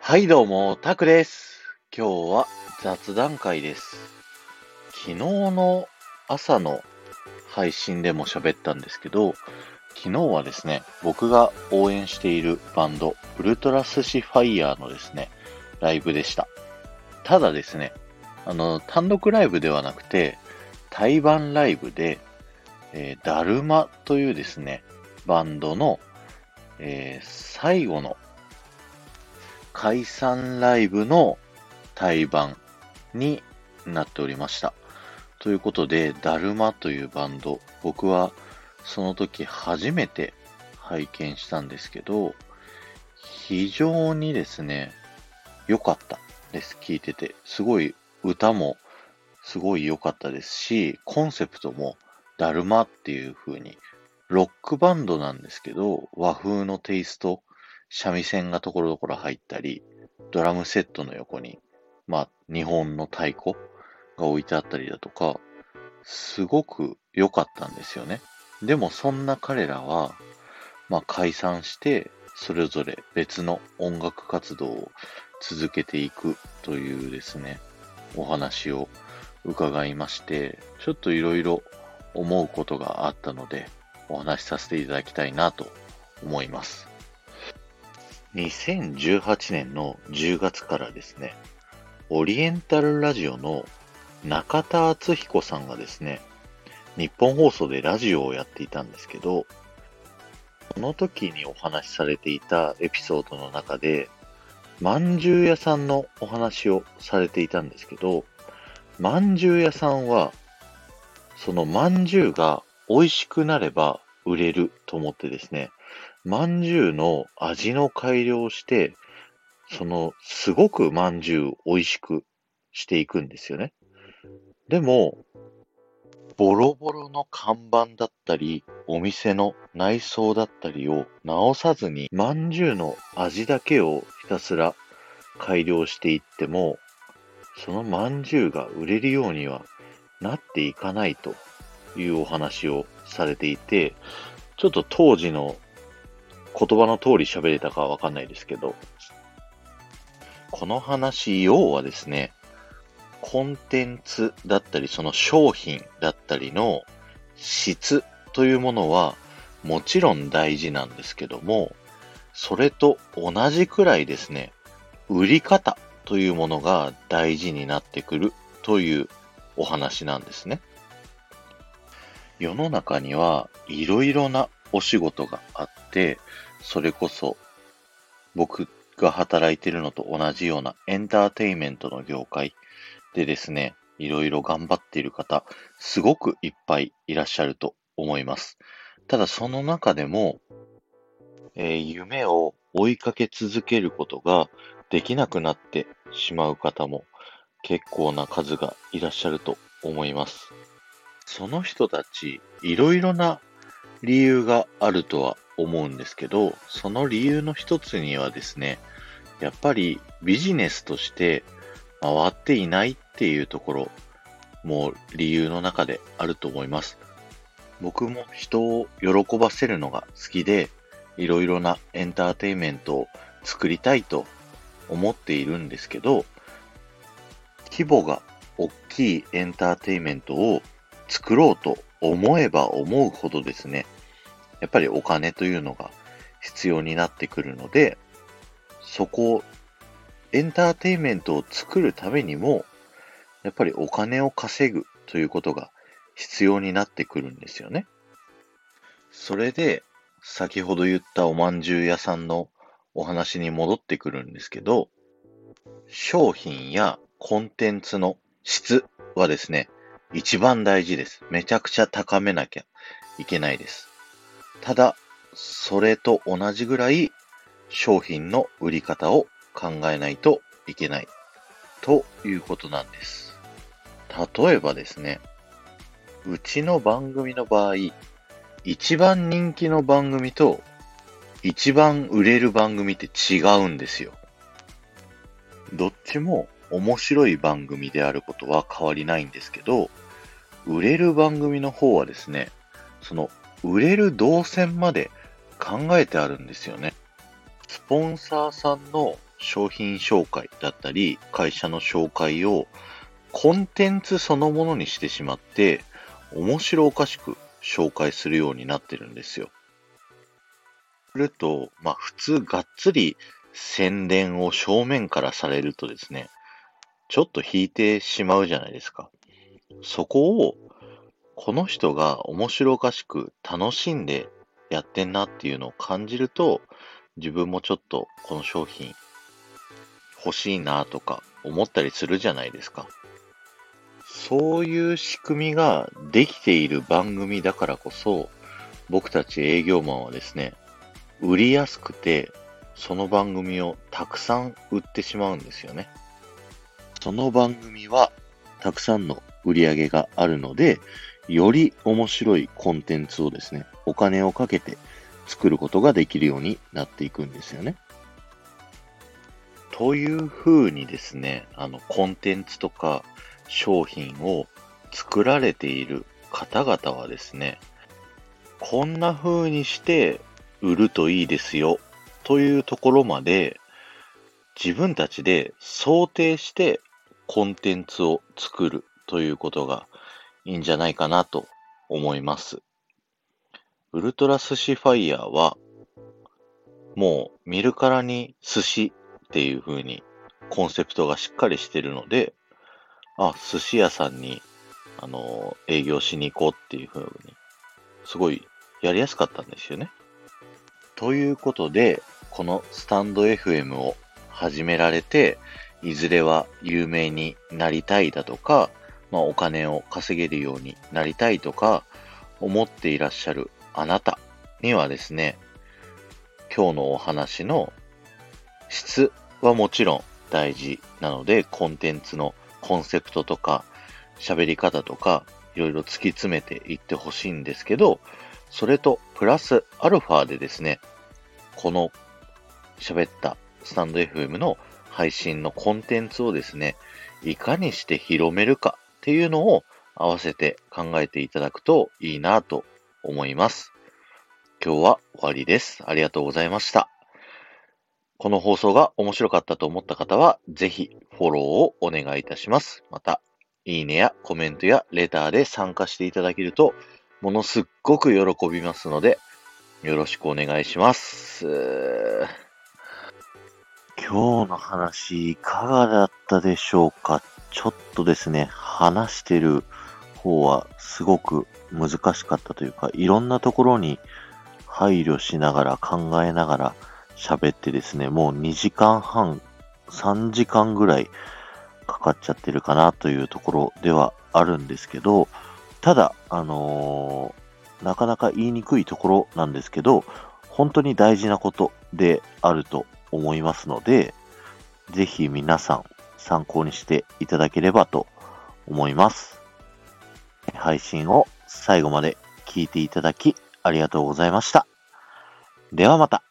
はいどうも、タクです。今日は雑談会です。昨日の朝の配信でも喋ったんですけど、昨日はですね、僕が応援しているバンド、ウルトラスシファイヤーのですね、ライブでした。ただですね、あの、単独ライブではなくて、対バンライブで、えーダルマというですね、バンドの、えー最後の解散ライブの対バンになっておりました。ということで、ダルマというバンド、僕はその時初めて拝見したんですけど、非常にですね、良かったです。聞いてて。すごい歌もすごい良かったですし、コンセプトもダルマっていう風に、ロックバンドなんですけど、和風のテイスト、三味線がところどころ入ったり、ドラムセットの横に、まあ、日本の太鼓が置いてあったりだとか、すごく良かったんですよね。でもそんな彼らは、まあ解散して、それぞれ別の音楽活動を続けていくというですね、お話を伺いまして、ちょっといろいろ思うことがあったので、お話しさせていただきたいなと思います。2018年の10月からですね、オリエンタルラジオの中田敦彦さんがですね、日本放送でラジオをやっていたんですけど、その時にお話しされていたエピソードの中で、まんじゅう屋さんのお話をされていたんですけど、まんじゅう屋さんは、そのまんじゅうが美味しくなれば売れると思ってですね、まんじゅうの味の改良をして、その、すごくまんじゅう美味しくしていくんですよね。でも、ボロボロの看板だったり、お店の内装だったりを直さずに、まんじゅうの味だけをひたすら改良していっても、そのまんじゅうが売れるようにはなっていかないというお話をされていて、ちょっと当時の言葉の通り喋れたかわかんないですけど、この話、要はですね、コンテンツだったり、その商品だったりの質というものはもちろん大事なんですけども、それと同じくらいですね、売り方というものが大事になってくるというお話なんですね。世の中にはいろいろなお仕事があって、それこそ僕が働いてるのと同じようなエンターテインメントの業界でですね、いろいろ頑張っている方、すごくいっぱいいらっしゃると思います。ただその中でも、えー夢を追いかけ続けることができなくなってしまう方も結構な数がいらっしゃると思います。その人たち、いろいろな理由があるとは思うんですけど、その理由の一つにはですね、やっぱりビジネスとして回っていないっていうところも理由の中であると思います。僕も人を喜ばせるのが好きで、いろいろなエンターテインメントを作りたいと思っているんですけど、規模が大きいエンターテインメントを作ろうと思えば思うほどですね、やっぱりお金というのが必要になってくるので、そこ、エンターテインメントを作るためにも、やっぱりお金を稼ぐということが必要になってくるんですよね。それで、先ほど言ったおまんじゅう屋さんのお話に戻ってくるんですけど、商品やコンテンツの質はですね、一番大事です。めちゃくちゃ高めなきゃいけないです。ただ、それと同じぐらい商品の売り方を考えないといけないということなんです。例えばですね、うちの番組の場合、一番人気の番組と一番売れる番組って違うんですよ。どっちも面白い番組であることは変わりないんですけど、売れる番組の方はですね、その売れる動線まで考えてあるんですよね。スポンサーさんの商品紹介だったり、会社の紹介をコンテンツそのものにしてしまって、面白おかしく紹介するようになってるんですよ。すると、まあ普通がっつり宣伝を正面からされるとですね、ちょっと引いてしまうじゃないですか。そこを、この人が面白おかしく楽しんでやってんなっていうのを感じると、自分もちょっとこの商品欲しいなとか思ったりするじゃないですか。そういう仕組みができている番組だからこそ、僕たち営業マンはですね、売りやすくて、その番組をたくさん売ってしまうんですよね。その番組はたくさんの売り上げがあるので、より面白いコンテンツをですね、お金をかけて作ることができるようになっていくんですよね。という風にですね、あの、コンテンツとか商品を作られている方々はですね、こんな風にして売るといいですよというところまで自分たちで想定してコンテンツを作るということがいいんじゃないかなと思います。ウルトラ寿司ファイヤーはもう見るからに寿司っていう風にコンセプトがしっかりしてるので、あ、寿司屋さんに、あの、営業しに行こうっていう風に、すごいやりやすかったんですよね。ということで、このスタンド FM を始められて、いずれは有名になりたいだとか、まあ、お金を稼げるようになりたいとか、思っていらっしゃるあなたにはですね、今日のお話の質はもちろん大事なので、コンテンツのコンセプトとか、喋り方とか、いろいろ突き詰めていってほしいんですけど、それとプラスアルファでですね、この喋ったスタンド FM の配信のコンテンツをですね、いかにして広めるかっていうのを合わせて考えていただくといいなと思います。今日は終わりです。ありがとうございました。この放送が面白かったと思った方は、ぜひフォローをお願いいたします。また、いいねやコメントやレターで参加していただけると、ものすっごく喜びますので、よろしくお願いします。今日の話いかがだったでしょうか？ちょっとですね、話してる方はすごく難しかったというか、いろんなところに配慮しながら考えながら喋ってですね、もう2時間半、3時間ぐらいかかっちゃってるかなというところではあるんですけど、ただ、あのー、なかなか言いにくいところなんですけど、本当に大事なことであると思いますので、ぜひ皆さん参考にしていただければと思います。配信を最後まで聞いていただきありがとうございました。ではまた。